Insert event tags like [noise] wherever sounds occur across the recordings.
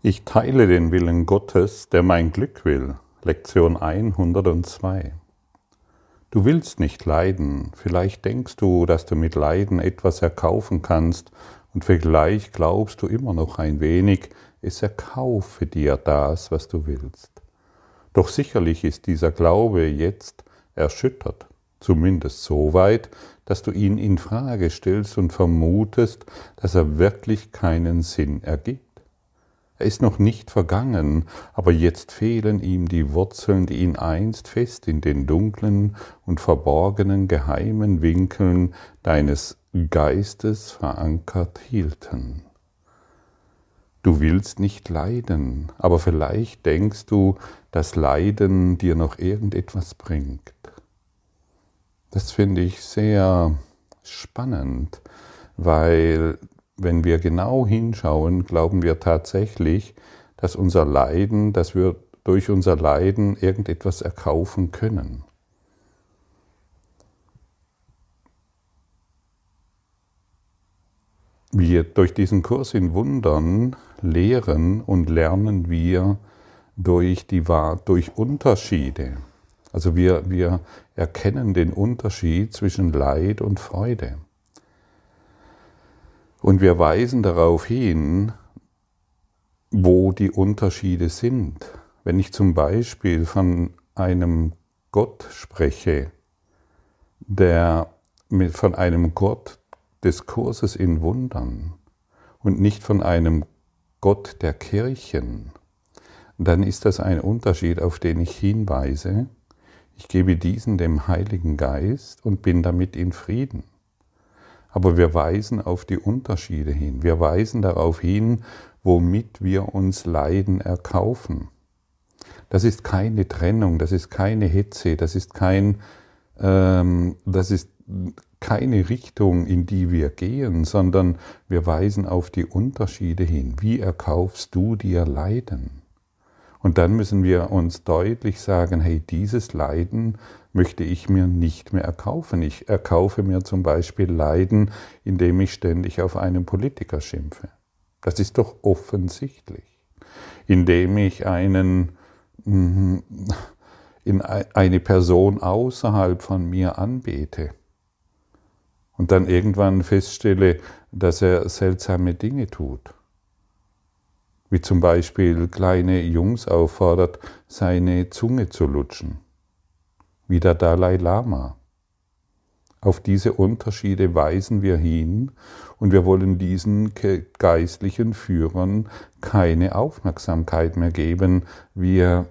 Ich teile den Willen Gottes, der mein Glück will. Lektion 102. Du willst nicht leiden. Vielleicht denkst du, dass du mit Leiden etwas erkaufen kannst und vielleicht glaubst du immer noch ein wenig, es erkaufe dir das, was du willst. Doch sicherlich ist dieser Glaube jetzt erschüttert, zumindest so weit, dass du ihn in Frage stellst und vermutest, dass er wirklich keinen Sinn ergibt. Er ist noch nicht vergangen, aber jetzt fehlen ihm die Wurzeln, die ihn einst fest in den dunklen und verborgenen geheimen Winkeln deines Geistes verankert hielten. Du willst nicht leiden, aber vielleicht denkst du, dass Leiden dir noch irgendetwas bringt. Das finde ich sehr spannend, weil wenn wir genau hinschauen, glauben wir tatsächlich, dass unser Leiden, dass wir durch unser Leiden irgendetwas erkaufen können. Wir durch diesen Kurs in Wundern lehren und lernen wir durch, die, durch Unterschiede. Also wir, wir erkennen den Unterschied zwischen Leid und Freude. Und wir weisen darauf hin, wo die Unterschiede sind. Wenn ich zum Beispiel von einem Gott spreche, der mit, von einem Gott des Kurses in Wundern und nicht von einem Gott der Kirchen, dann ist das ein Unterschied, auf den ich hinweise. Ich gebe diesen dem Heiligen Geist und bin damit in Frieden. Aber wir weisen auf die Unterschiede hin. Wir weisen darauf hin, womit wir uns Leiden erkaufen. Das ist keine Trennung, das ist keine Hetze, das ist kein, ähm, das ist keine Richtung, in die wir gehen, sondern wir weisen auf die Unterschiede hin. Wie erkaufst du dir Leiden? Und dann müssen wir uns deutlich sagen, hey, dieses Leiden möchte ich mir nicht mehr erkaufen. Ich erkaufe mir zum Beispiel Leiden, indem ich ständig auf einen Politiker schimpfe. Das ist doch offensichtlich. Indem ich einen, mm, in eine Person außerhalb von mir anbete und dann irgendwann feststelle, dass er seltsame Dinge tut. Wie zum Beispiel kleine Jungs auffordert, seine Zunge zu lutschen wie der Dalai Lama. Auf diese Unterschiede weisen wir hin und wir wollen diesen geistlichen Führern keine Aufmerksamkeit mehr geben. Wir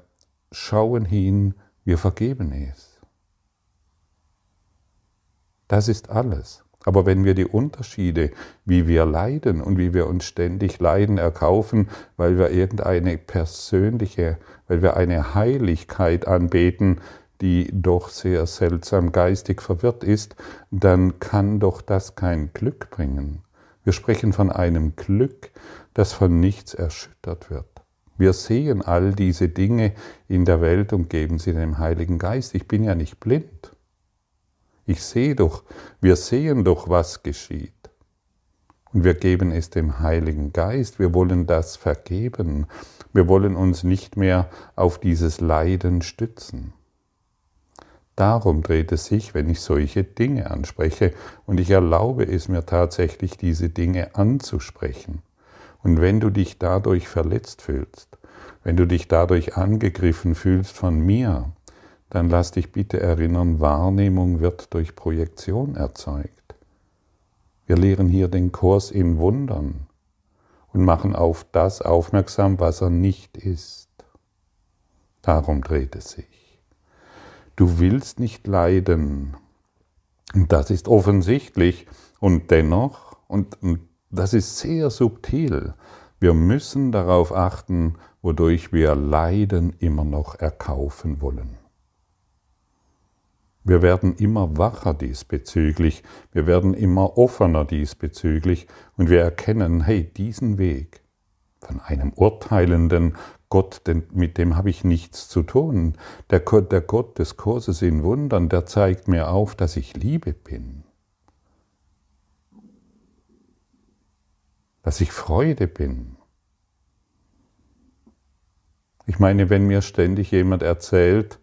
schauen hin, wir vergeben es. Das ist alles. Aber wenn wir die Unterschiede, wie wir leiden und wie wir uns ständig Leiden erkaufen, weil wir irgendeine persönliche, weil wir eine Heiligkeit anbeten, die doch sehr seltsam geistig verwirrt ist, dann kann doch das kein Glück bringen. Wir sprechen von einem Glück, das von nichts erschüttert wird. Wir sehen all diese Dinge in der Welt und geben sie dem Heiligen Geist. Ich bin ja nicht blind. Ich sehe doch, wir sehen doch, was geschieht. Und wir geben es dem Heiligen Geist. Wir wollen das vergeben. Wir wollen uns nicht mehr auf dieses Leiden stützen. Darum dreht es sich, wenn ich solche Dinge anspreche und ich erlaube es mir tatsächlich, diese Dinge anzusprechen. Und wenn du dich dadurch verletzt fühlst, wenn du dich dadurch angegriffen fühlst von mir, dann lass dich bitte erinnern, Wahrnehmung wird durch Projektion erzeugt. Wir lehren hier den Kurs in Wundern und machen auf das aufmerksam, was er nicht ist. Darum dreht es sich. Du willst nicht leiden. Und das ist offensichtlich und dennoch, und, und das ist sehr subtil, wir müssen darauf achten, wodurch wir Leiden immer noch erkaufen wollen. Wir werden immer wacher diesbezüglich, wir werden immer offener diesbezüglich und wir erkennen, hey, diesen Weg von einem urteilenden, Gott, denn mit dem habe ich nichts zu tun. Der Gott, der Gott des Kurses in Wundern, der zeigt mir auf, dass ich Liebe bin. Dass ich Freude bin. Ich meine, wenn mir ständig jemand erzählt,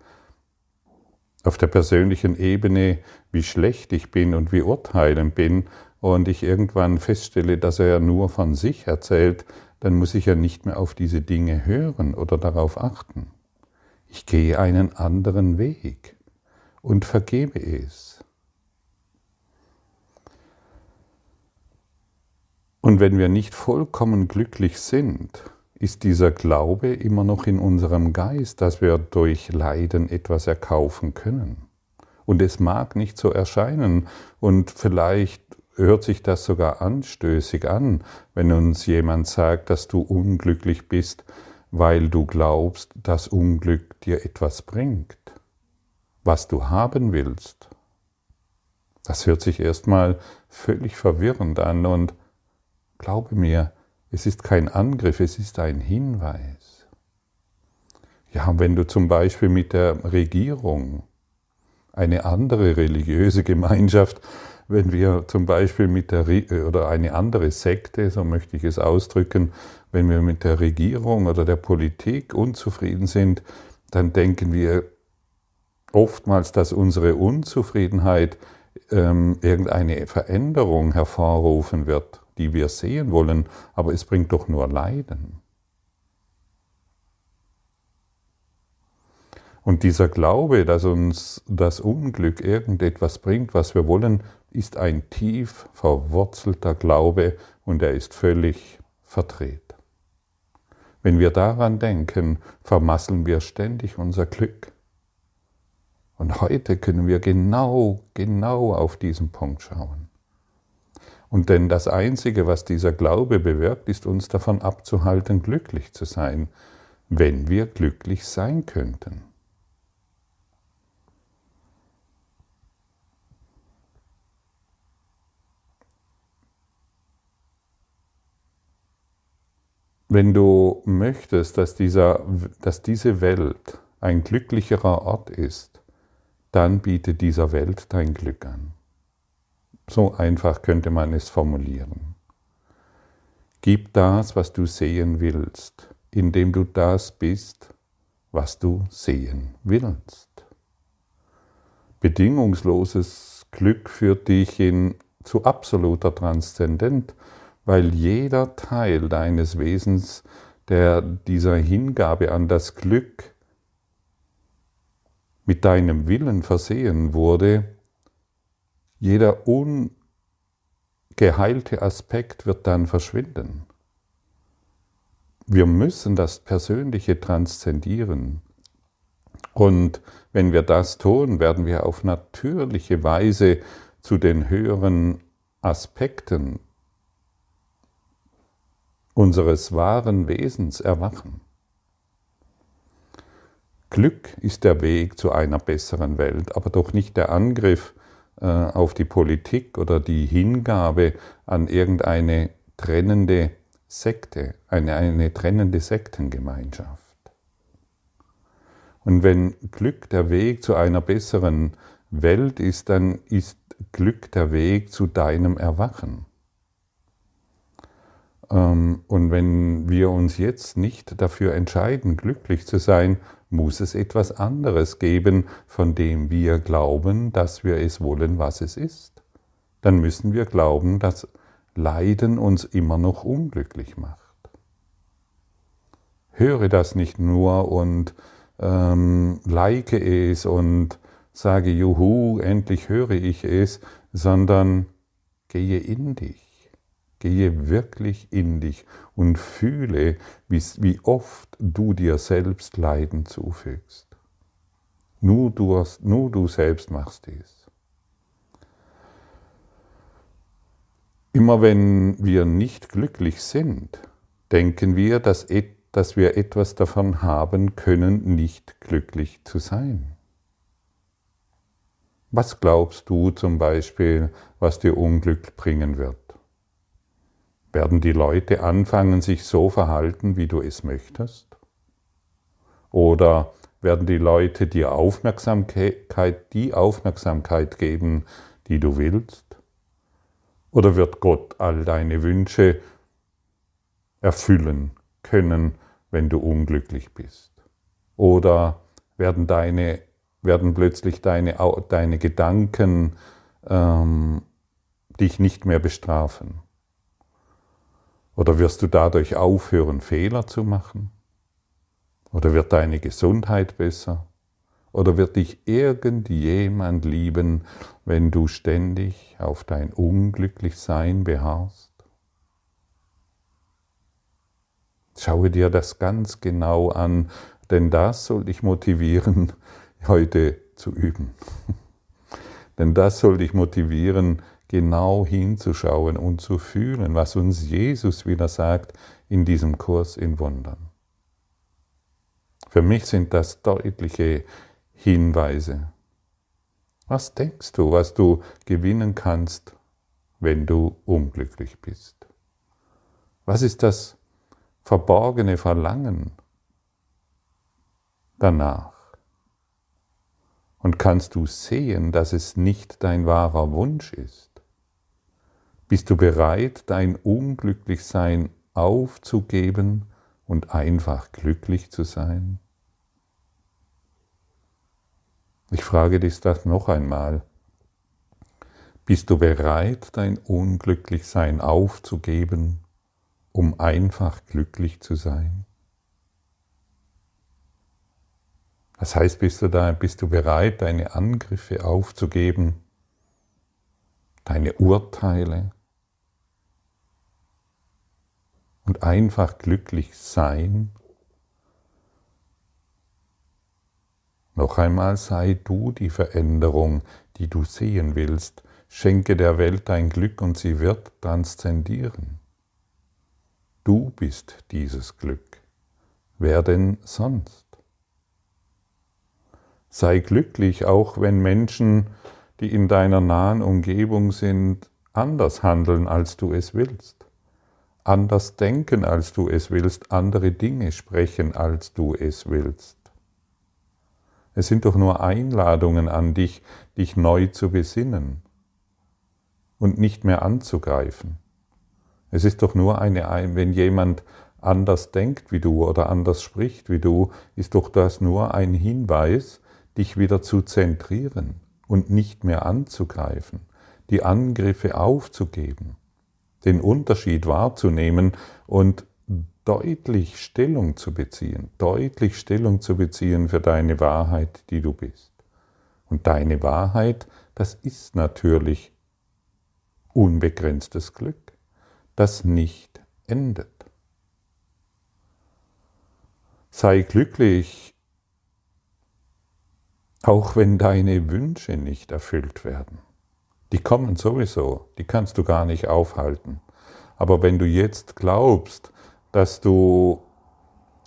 auf der persönlichen Ebene, wie schlecht ich bin und wie urteilend bin, und ich irgendwann feststelle, dass er ja nur von sich erzählt, dann muss ich ja nicht mehr auf diese Dinge hören oder darauf achten. Ich gehe einen anderen Weg und vergebe es. Und wenn wir nicht vollkommen glücklich sind, ist dieser Glaube immer noch in unserem Geist, dass wir durch Leiden etwas erkaufen können. Und es mag nicht so erscheinen und vielleicht hört sich das sogar anstößig an, wenn uns jemand sagt, dass du unglücklich bist, weil du glaubst, dass Unglück dir etwas bringt, was du haben willst. Das hört sich erstmal völlig verwirrend an und glaube mir, es ist kein Angriff, es ist ein Hinweis. Ja, wenn du zum Beispiel mit der Regierung eine andere religiöse Gemeinschaft wenn wir zum Beispiel mit der, oder eine andere Sekte, so möchte ich es ausdrücken, wenn wir mit der Regierung oder der Politik unzufrieden sind, dann denken wir oftmals, dass unsere Unzufriedenheit ähm, irgendeine Veränderung hervorrufen wird, die wir sehen wollen, aber es bringt doch nur Leiden. Und dieser Glaube, dass uns das Unglück irgendetwas bringt, was wir wollen, ist ein tief verwurzelter Glaube und er ist völlig verdreht. Wenn wir daran denken, vermasseln wir ständig unser Glück. Und heute können wir genau, genau auf diesen Punkt schauen. Und denn das Einzige, was dieser Glaube bewirkt, ist uns davon abzuhalten, glücklich zu sein, wenn wir glücklich sein könnten. Wenn du möchtest, dass, dieser, dass diese Welt ein glücklicherer Ort ist, dann biete dieser Welt dein Glück an. So einfach könnte man es formulieren. Gib das, was du sehen willst, indem du das bist, was du sehen willst. Bedingungsloses Glück führt dich in, zu absoluter Transzendenz weil jeder Teil deines Wesens, der dieser Hingabe an das Glück mit deinem Willen versehen wurde, jeder ungeheilte Aspekt wird dann verschwinden. Wir müssen das Persönliche transzendieren. Und wenn wir das tun, werden wir auf natürliche Weise zu den höheren Aspekten unseres wahren Wesens erwachen. Glück ist der Weg zu einer besseren Welt, aber doch nicht der Angriff auf die Politik oder die Hingabe an irgendeine trennende Sekte, eine, eine trennende Sektengemeinschaft. Und wenn Glück der Weg zu einer besseren Welt ist, dann ist Glück der Weg zu deinem Erwachen. Ähm, und wenn wir uns jetzt nicht dafür entscheiden, glücklich zu sein, muss es etwas anderes geben, von dem wir glauben, dass wir es wollen, was es ist. Dann müssen wir glauben, dass Leiden uns immer noch unglücklich macht. Höre das nicht nur und ähm, like es und sage, juhu, endlich höre ich es, sondern gehe in dich. Gehe wirklich in dich und fühle, wie oft du dir selbst Leiden zufügst. Nur du, nur du selbst machst dies. Immer wenn wir nicht glücklich sind, denken wir, dass, dass wir etwas davon haben können, nicht glücklich zu sein. Was glaubst du zum Beispiel, was dir Unglück bringen wird? Werden die Leute anfangen, sich so verhalten, wie du es möchtest? Oder werden die Leute dir Aufmerksamkeit, die Aufmerksamkeit geben, die du willst? Oder wird Gott all deine Wünsche erfüllen können, wenn du unglücklich bist? Oder werden, deine, werden plötzlich deine, deine Gedanken ähm, dich nicht mehr bestrafen? Oder wirst du dadurch aufhören, Fehler zu machen? Oder wird deine Gesundheit besser? Oder wird dich irgendjemand lieben, wenn du ständig auf dein Unglücklichsein beharrst? Schaue dir das ganz genau an, denn das soll dich motivieren, [laughs] heute zu üben. [laughs] denn das soll dich motivieren, genau hinzuschauen und zu fühlen, was uns Jesus wieder sagt in diesem Kurs in Wundern. Für mich sind das deutliche Hinweise. Was denkst du, was du gewinnen kannst, wenn du unglücklich bist? Was ist das verborgene Verlangen danach? Und kannst du sehen, dass es nicht dein wahrer Wunsch ist? Bist du bereit, dein Unglücklichsein aufzugeben und einfach glücklich zu sein? Ich frage dich das noch einmal. Bist du bereit, dein Unglücklichsein aufzugeben, um einfach glücklich zu sein? Das heißt, bist du da, bist du bereit, deine Angriffe aufzugeben, deine Urteile und einfach glücklich sein? Noch einmal sei du die Veränderung, die du sehen willst. Schenke der Welt dein Glück und sie wird transzendieren. Du bist dieses Glück. Wer denn sonst? Sei glücklich, auch wenn Menschen, die in deiner nahen Umgebung sind, anders handeln, als du es willst, anders denken, als du es willst, andere Dinge sprechen, als du es willst. Es sind doch nur Einladungen an dich, dich neu zu besinnen und nicht mehr anzugreifen. Es ist doch nur eine, wenn jemand anders denkt wie du oder anders spricht wie du, ist doch das nur ein Hinweis, dich wieder zu zentrieren und nicht mehr anzugreifen, die Angriffe aufzugeben, den Unterschied wahrzunehmen und deutlich Stellung zu beziehen, deutlich Stellung zu beziehen für deine Wahrheit, die du bist. Und deine Wahrheit, das ist natürlich unbegrenztes Glück, das nicht endet. Sei glücklich, auch wenn deine Wünsche nicht erfüllt werden. Die kommen sowieso, die kannst du gar nicht aufhalten. Aber wenn du jetzt glaubst, dass du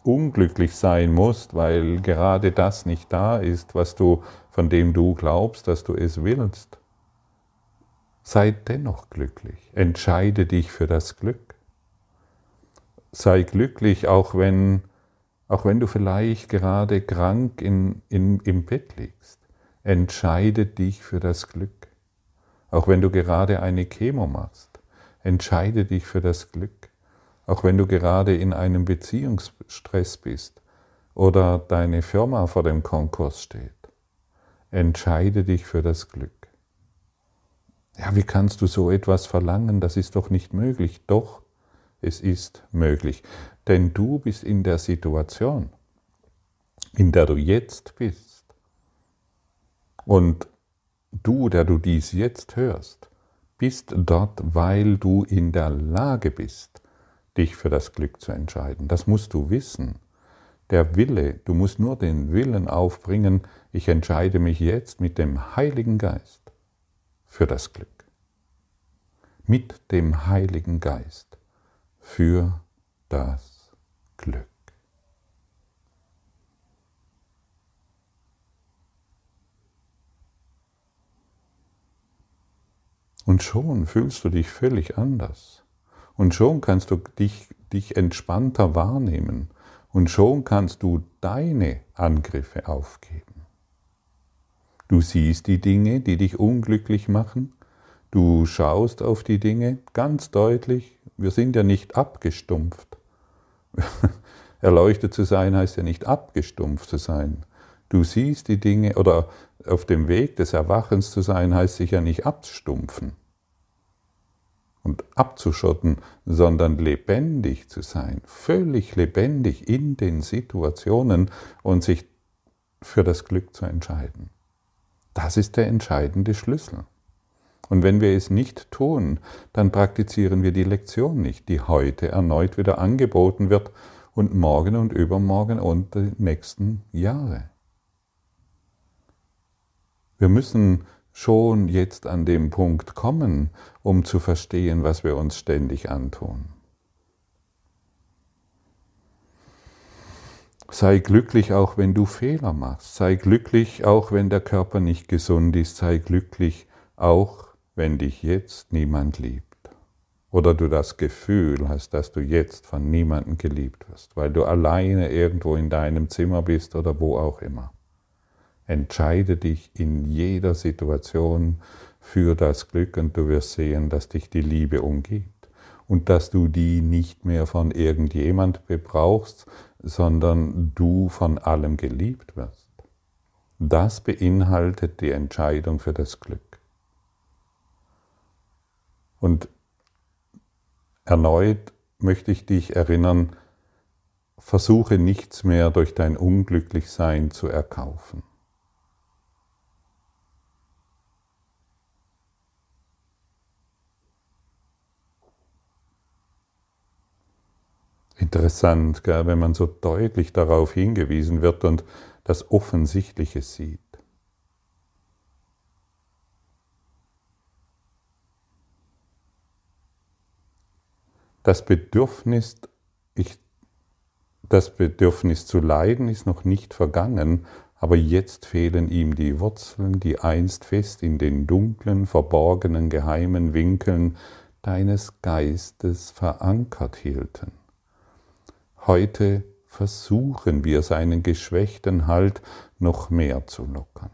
unglücklich sein musst, weil gerade das nicht da ist, was du, von dem du glaubst, dass du es willst. Sei dennoch glücklich. Entscheide dich für das Glück. Sei glücklich, auch wenn, auch wenn du vielleicht gerade krank in, in, im Bett liegst. Entscheide dich für das Glück. Auch wenn du gerade eine Chemo machst. Entscheide dich für das Glück auch wenn du gerade in einem Beziehungsstress bist oder deine Firma vor dem Konkurs steht. Entscheide dich für das Glück. Ja, wie kannst du so etwas verlangen? Das ist doch nicht möglich. Doch, es ist möglich. Denn du bist in der Situation, in der du jetzt bist. Und du, der du dies jetzt hörst, bist dort, weil du in der Lage bist, dich für das Glück zu entscheiden. Das musst du wissen. Der Wille, du musst nur den Willen aufbringen, ich entscheide mich jetzt mit dem Heiligen Geist für das Glück. Mit dem Heiligen Geist für das Glück. Und schon fühlst du dich völlig anders. Und schon kannst du dich, dich entspannter wahrnehmen. Und schon kannst du deine Angriffe aufgeben. Du siehst die Dinge, die dich unglücklich machen. Du schaust auf die Dinge ganz deutlich. Wir sind ja nicht abgestumpft. [laughs] Erleuchtet zu sein heißt ja nicht abgestumpft zu sein. Du siehst die Dinge oder auf dem Weg des Erwachens zu sein heißt sich ja nicht abstumpfen und abzuschotten, sondern lebendig zu sein, völlig lebendig in den Situationen und sich für das Glück zu entscheiden. Das ist der entscheidende Schlüssel. Und wenn wir es nicht tun, dann praktizieren wir die Lektion nicht, die heute erneut wieder angeboten wird und morgen und übermorgen und die nächsten Jahre. Wir müssen schon jetzt an dem Punkt kommen, um zu verstehen, was wir uns ständig antun. Sei glücklich auch, wenn du Fehler machst. Sei glücklich auch, wenn der Körper nicht gesund ist. Sei glücklich auch, wenn dich jetzt niemand liebt. Oder du das Gefühl hast, dass du jetzt von niemandem geliebt wirst, weil du alleine irgendwo in deinem Zimmer bist oder wo auch immer. Entscheide dich in jeder Situation für das Glück und du wirst sehen, dass dich die Liebe umgibt und dass du die nicht mehr von irgendjemand bebrauchst, sondern du von allem geliebt wirst. Das beinhaltet die Entscheidung für das Glück. Und erneut möchte ich dich erinnern, versuche nichts mehr durch dein Unglücklichsein zu erkaufen. Interessant, gell, wenn man so deutlich darauf hingewiesen wird und das Offensichtliche sieht. Das Bedürfnis, ich, das Bedürfnis zu leiden ist noch nicht vergangen, aber jetzt fehlen ihm die Wurzeln, die einst fest in den dunklen, verborgenen, geheimen Winkeln deines Geistes verankert hielten. Heute versuchen wir seinen geschwächten Halt noch mehr zu lockern.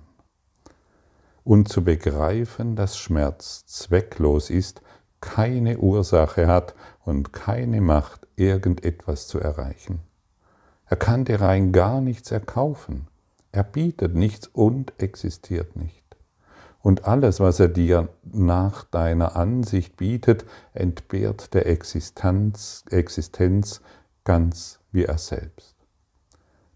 Und zu begreifen, dass Schmerz zwecklos ist, keine Ursache hat und keine Macht, irgendetwas zu erreichen. Er kann dir rein gar nichts erkaufen. Er bietet nichts und existiert nicht. Und alles, was er dir nach deiner Ansicht bietet, entbehrt der Existenz, Existenz ganz wie er selbst.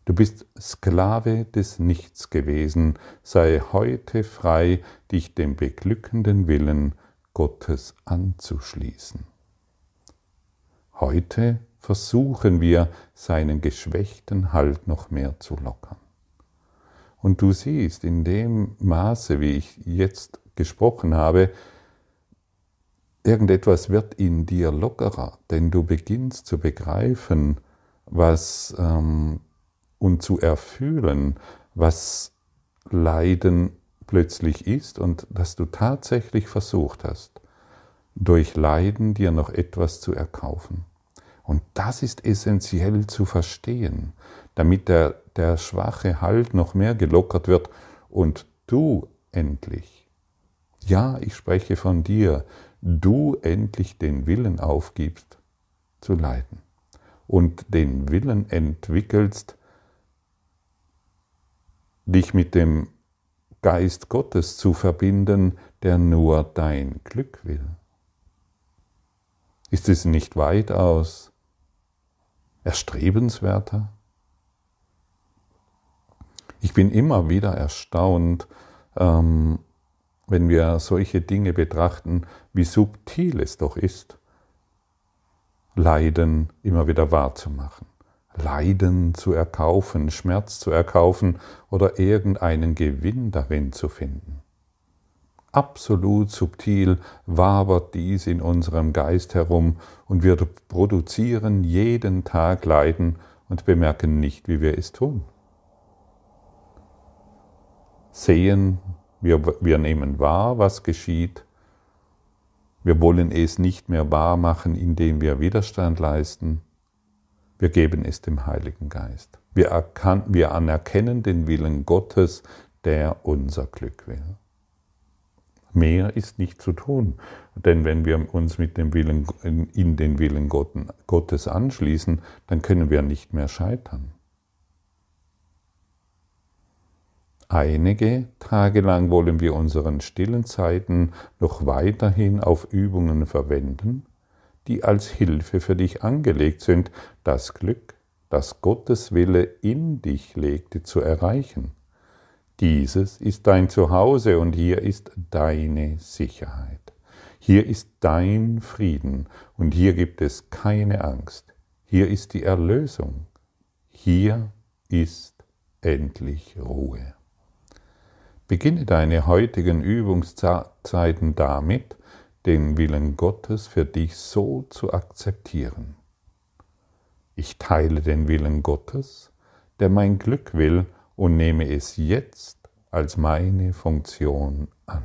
Du bist Sklave des Nichts gewesen, sei heute frei, dich dem beglückenden Willen Gottes anzuschließen. Heute versuchen wir, seinen geschwächten Halt noch mehr zu lockern. Und du siehst, in dem Maße, wie ich jetzt gesprochen habe, irgendetwas wird in dir lockerer, denn du beginnst zu begreifen, was ähm, und zu erfühlen, was Leiden plötzlich ist und dass du tatsächlich versucht hast, durch Leiden dir noch etwas zu erkaufen. Und das ist essentiell zu verstehen, damit der, der schwache Halt noch mehr gelockert wird und du endlich, ja, ich spreche von dir, du endlich den Willen aufgibst zu leiden und den Willen entwickelst, dich mit dem Geist Gottes zu verbinden, der nur dein Glück will. Ist es nicht weitaus erstrebenswerter? Ich bin immer wieder erstaunt, ähm, wenn wir solche Dinge betrachten, wie subtil es doch ist, Leiden immer wieder wahrzumachen. Leiden zu erkaufen, Schmerz zu erkaufen oder irgendeinen Gewinn darin zu finden. Absolut subtil wabert dies in unserem Geist herum und wir produzieren jeden Tag Leiden und bemerken nicht, wie wir es tun. Sehen, wir, wir nehmen wahr, was geschieht, wir wollen es nicht mehr wahr machen, indem wir Widerstand leisten. Wir geben es dem Heiligen Geist. Wir, erkan wir anerkennen den Willen Gottes, der unser Glück will. Mehr ist nicht zu tun. Denn wenn wir uns mit dem Willen, in den Willen Gottes anschließen, dann können wir nicht mehr scheitern. Einige Tage lang wollen wir unseren stillen Zeiten noch weiterhin auf Übungen verwenden, die als Hilfe für dich angelegt sind, das Glück, das Gottes Wille in dich legte, zu erreichen. Dieses ist dein Zuhause und hier ist deine Sicherheit. Hier ist dein Frieden und hier gibt es keine Angst. Hier ist die Erlösung. Hier ist endlich Ruhe. Beginne deine heutigen Übungszeiten damit, den Willen Gottes für dich so zu akzeptieren. Ich teile den Willen Gottes, der mein Glück will, und nehme es jetzt als meine Funktion an.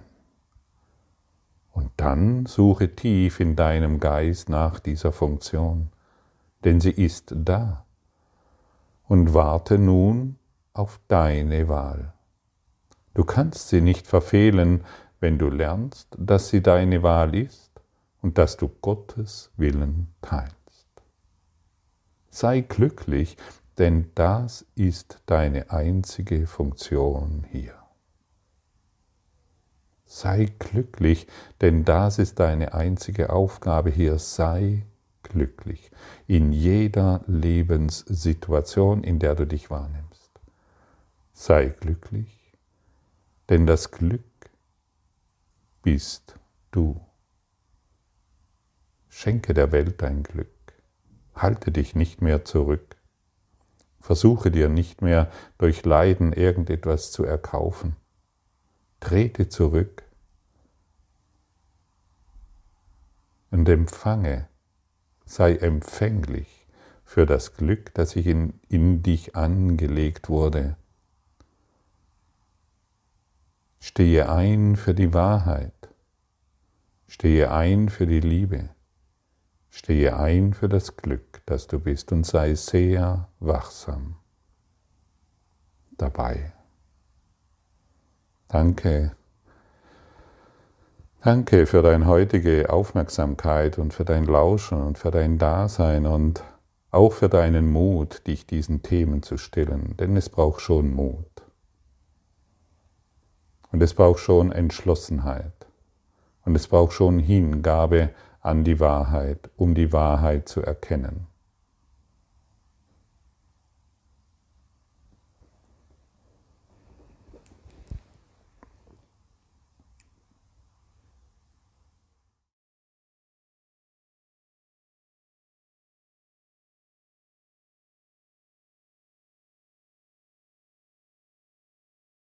Und dann suche tief in deinem Geist nach dieser Funktion, denn sie ist da. Und warte nun auf deine Wahl. Du kannst sie nicht verfehlen, wenn du lernst, dass sie deine Wahl ist und dass du Gottes Willen teilst. Sei glücklich, denn das ist deine einzige Funktion hier. Sei glücklich, denn das ist deine einzige Aufgabe hier. Sei glücklich in jeder Lebenssituation, in der du dich wahrnimmst. Sei glücklich denn das Glück bist du. Schenke der Welt dein Glück. Halte dich nicht mehr zurück. Versuche dir nicht mehr durch Leiden irgendetwas zu erkaufen. Trete zurück und empfange, sei empfänglich für das Glück, das sich in, in dich angelegt wurde Stehe ein für die Wahrheit. Stehe ein für die Liebe. Stehe ein für das Glück, das du bist und sei sehr wachsam dabei. Danke. Danke für deine heutige Aufmerksamkeit und für dein Lauschen und für dein Dasein und auch für deinen Mut, dich diesen Themen zu stellen, denn es braucht schon Mut. Und es braucht schon Entschlossenheit. Und es braucht schon Hingabe an die Wahrheit, um die Wahrheit zu erkennen.